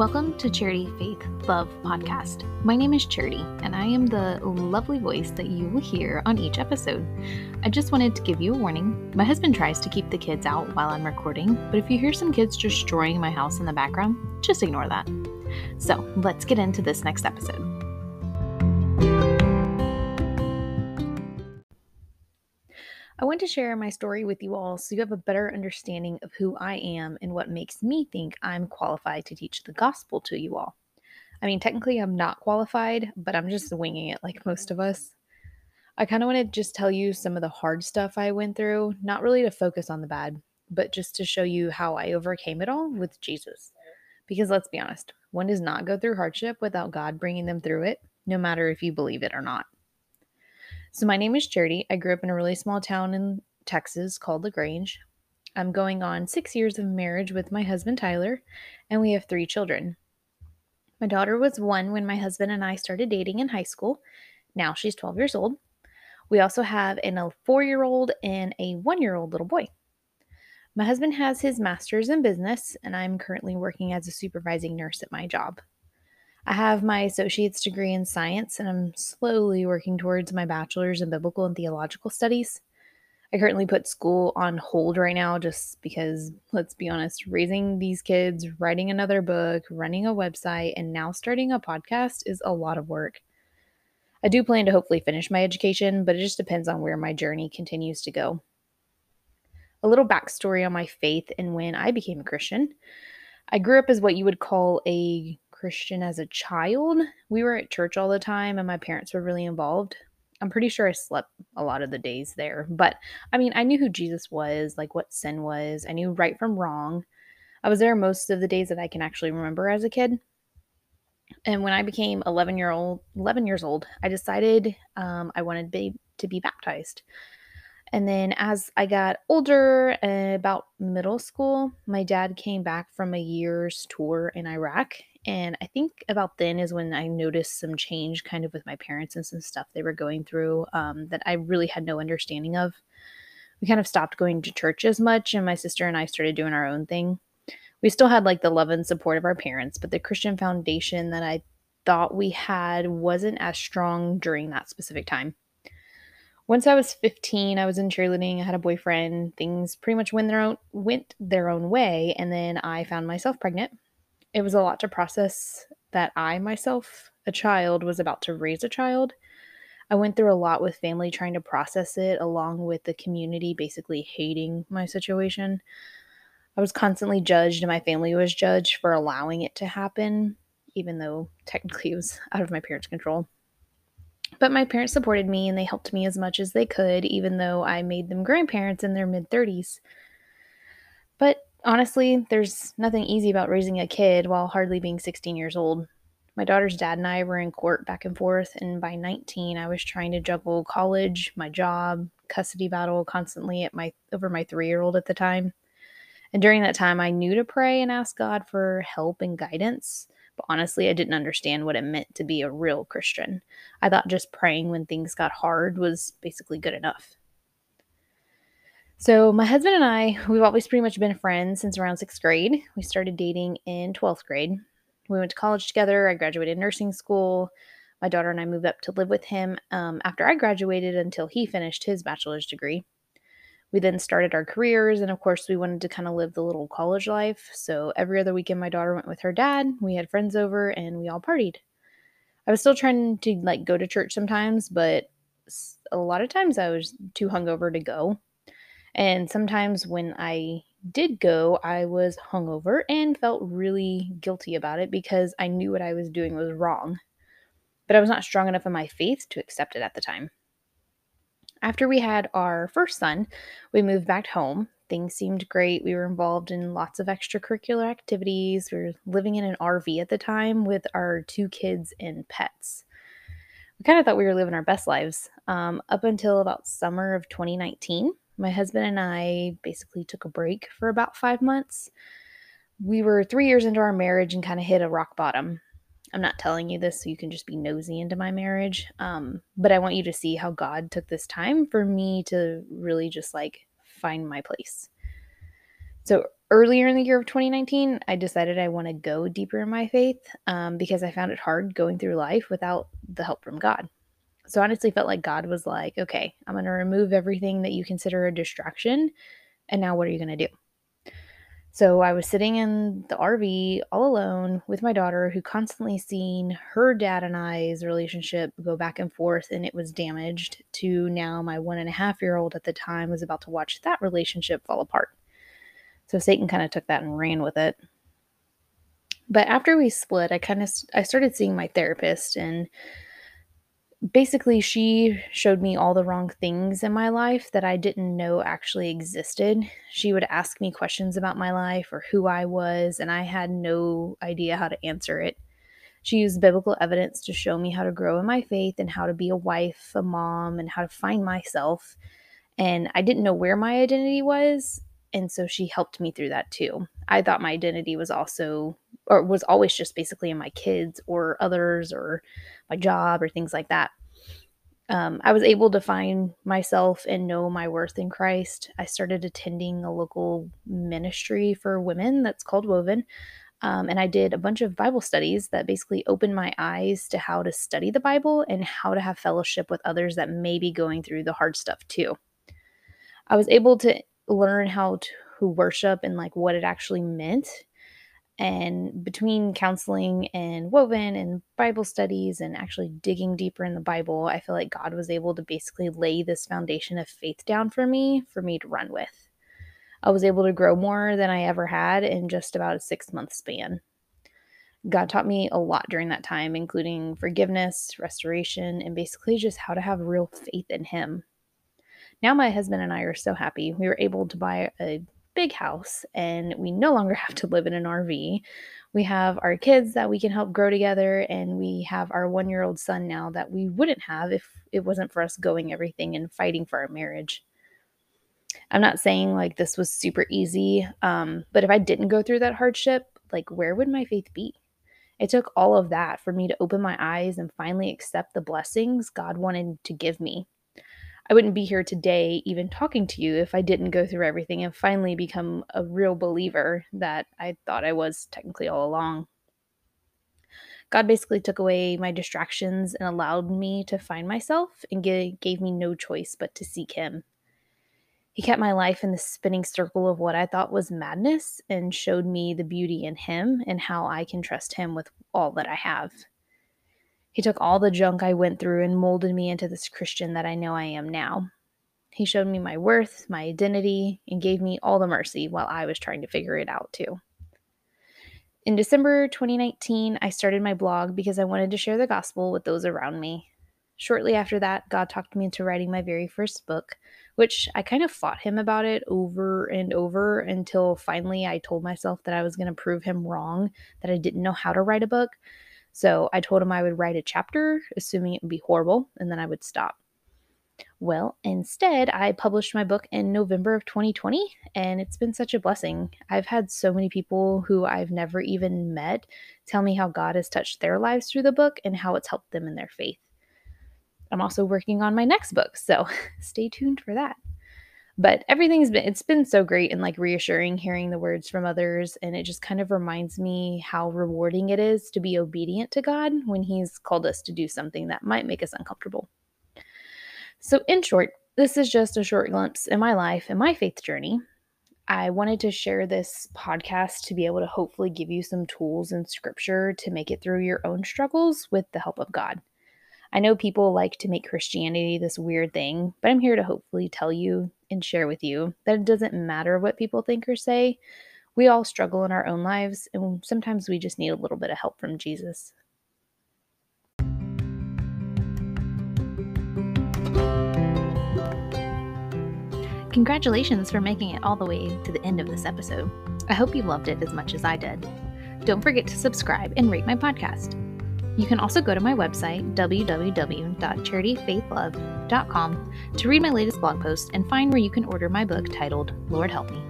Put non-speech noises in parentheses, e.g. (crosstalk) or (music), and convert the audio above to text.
Welcome to Charity Faith Love Podcast. My name is Charity, and I am the lovely voice that you will hear on each episode. I just wanted to give you a warning. My husband tries to keep the kids out while I'm recording, but if you hear some kids destroying my house in the background, just ignore that. So let's get into this next episode. I want to share my story with you all so you have a better understanding of who I am and what makes me think I'm qualified to teach the gospel to you all. I mean, technically, I'm not qualified, but I'm just winging it like most of us. I kind of want to just tell you some of the hard stuff I went through, not really to focus on the bad, but just to show you how I overcame it all with Jesus. Because let's be honest, one does not go through hardship without God bringing them through it, no matter if you believe it or not. So, my name is Charity. I grew up in a really small town in Texas called LaGrange. I'm going on six years of marriage with my husband, Tyler, and we have three children. My daughter was one when my husband and I started dating in high school. Now she's 12 years old. We also have an, a four year old and a one year old little boy. My husband has his master's in business, and I'm currently working as a supervising nurse at my job. I have my associate's degree in science, and I'm slowly working towards my bachelor's in biblical and theological studies. I currently put school on hold right now just because, let's be honest, raising these kids, writing another book, running a website, and now starting a podcast is a lot of work. I do plan to hopefully finish my education, but it just depends on where my journey continues to go. A little backstory on my faith and when I became a Christian. I grew up as what you would call a Christian as a child. We were at church all the time and my parents were really involved. I'm pretty sure I slept a lot of the days there. But I mean, I knew who Jesus was, like what sin was. I knew right from wrong. I was there most of the days that I can actually remember as a kid. And when I became 11 year old, 11 years old, I decided um, I wanted be, to be baptized. And then as I got older, uh, about middle school, my dad came back from a year's tour in Iraq and I think about then is when I noticed some change kind of with my parents and some stuff they were going through um, that I really had no understanding of. We kind of stopped going to church as much, and my sister and I started doing our own thing. We still had like the love and support of our parents, but the Christian foundation that I thought we had wasn't as strong during that specific time. Once I was 15, I was in cheerleading, I had a boyfriend, things pretty much went their own went their own way, and then I found myself pregnant it was a lot to process that I myself, a child, was about to raise a child. I went through a lot with family trying to process it, along with the community basically hating my situation. I was constantly judged, and my family was judged for allowing it to happen, even though technically it was out of my parents' control. But my parents supported me and they helped me as much as they could, even though I made them grandparents in their mid 30s. But Honestly, there's nothing easy about raising a kid while hardly being 16 years old. My daughter's dad and I were in court back and forth, and by 19, I was trying to juggle college, my job, custody battle constantly at my over my 3-year-old at the time. And during that time, I knew to pray and ask God for help and guidance, but honestly, I didn't understand what it meant to be a real Christian. I thought just praying when things got hard was basically good enough. So, my husband and I, we've always pretty much been friends since around sixth grade. We started dating in 12th grade. We went to college together. I graduated nursing school. My daughter and I moved up to live with him um, after I graduated until he finished his bachelor's degree. We then started our careers, and of course, we wanted to kind of live the little college life. So, every other weekend, my daughter went with her dad. We had friends over and we all partied. I was still trying to like go to church sometimes, but a lot of times I was too hungover to go. And sometimes when I did go, I was hungover and felt really guilty about it because I knew what I was doing was wrong. But I was not strong enough in my faith to accept it at the time. After we had our first son, we moved back home. Things seemed great. We were involved in lots of extracurricular activities. We were living in an RV at the time with our two kids and pets. We kind of thought we were living our best lives um, up until about summer of 2019 my husband and I basically took a break for about five months. We were three years into our marriage and kind of hit a rock bottom. I'm not telling you this so you can just be nosy into my marriage, um, but I want you to see how God took this time for me to really just like find my place. So earlier in the year of 2019, I decided I want to go deeper in my faith um, because I found it hard going through life without the help from God. So honestly felt like God was like, okay, I'm going to remove everything that you consider a distraction. And now what are you going to do? So I was sitting in the RV all alone with my daughter, who constantly seen her dad and I's relationship go back and forth, and it was damaged. To now, my one and a half year old at the time was about to watch that relationship fall apart. So Satan kind of took that and ran with it. But after we split, I kind of I started seeing my therapist and basically she showed me all the wrong things in my life that I didn't know actually existed. She would ask me questions about my life or who I was, and I had no idea how to answer it. She used biblical evidence to show me how to grow in my faith and how to be a wife, a mom, and how to find myself. And I didn't know where my identity was. And so she helped me through that too. I thought my identity was also, or was always just basically in my kids or others or my job or things like that. Um, I was able to find myself and know my worth in Christ. I started attending a local ministry for women that's called Woven. Um, and I did a bunch of Bible studies that basically opened my eyes to how to study the Bible and how to have fellowship with others that may be going through the hard stuff too. I was able to learn how to worship and like what it actually meant and between counseling and woven and Bible studies and actually digging deeper in the Bible, I feel like God was able to basically lay this foundation of faith down for me for me to run with. I was able to grow more than I ever had in just about a six month span. God taught me a lot during that time, including forgiveness, restoration, and basically just how to have real faith in Him. Now, my husband and I are so happy. We were able to buy a big house and we no longer have to live in an RV. We have our kids that we can help grow together, and we have our one year old son now that we wouldn't have if it wasn't for us going everything and fighting for our marriage. I'm not saying like this was super easy, um, but if I didn't go through that hardship, like where would my faith be? It took all of that for me to open my eyes and finally accept the blessings God wanted to give me. I wouldn't be here today even talking to you if I didn't go through everything and finally become a real believer that I thought I was technically all along. God basically took away my distractions and allowed me to find myself and gave me no choice but to seek Him. He kept my life in the spinning circle of what I thought was madness and showed me the beauty in Him and how I can trust Him with all that I have. He took all the junk I went through and molded me into this Christian that I know I am now. He showed me my worth, my identity, and gave me all the mercy while I was trying to figure it out too. In December 2019, I started my blog because I wanted to share the gospel with those around me. Shortly after that, God talked me into writing my very first book, which I kind of fought him about it over and over until finally I told myself that I was going to prove him wrong, that I didn't know how to write a book. So I told him I would write a chapter, assuming it would be horrible, and then I would stop. Well, instead, I published my book in November of 2020, and it's been such a blessing. I've had so many people who I've never even met tell me how God has touched their lives through the book and how it's helped them in their faith. I'm also working on my next book, so (laughs) stay tuned for that but everything's been it's been so great and like reassuring hearing the words from others and it just kind of reminds me how rewarding it is to be obedient to God when he's called us to do something that might make us uncomfortable. So in short, this is just a short glimpse in my life and my faith journey. I wanted to share this podcast to be able to hopefully give you some tools and scripture to make it through your own struggles with the help of God. I know people like to make Christianity this weird thing, but I'm here to hopefully tell you and share with you that it doesn't matter what people think or say. We all struggle in our own lives, and sometimes we just need a little bit of help from Jesus. Congratulations for making it all the way to the end of this episode. I hope you loved it as much as I did. Don't forget to subscribe and rate my podcast. You can also go to my website, www.charityfaithlove.com, to read my latest blog post and find where you can order my book titled Lord Help Me.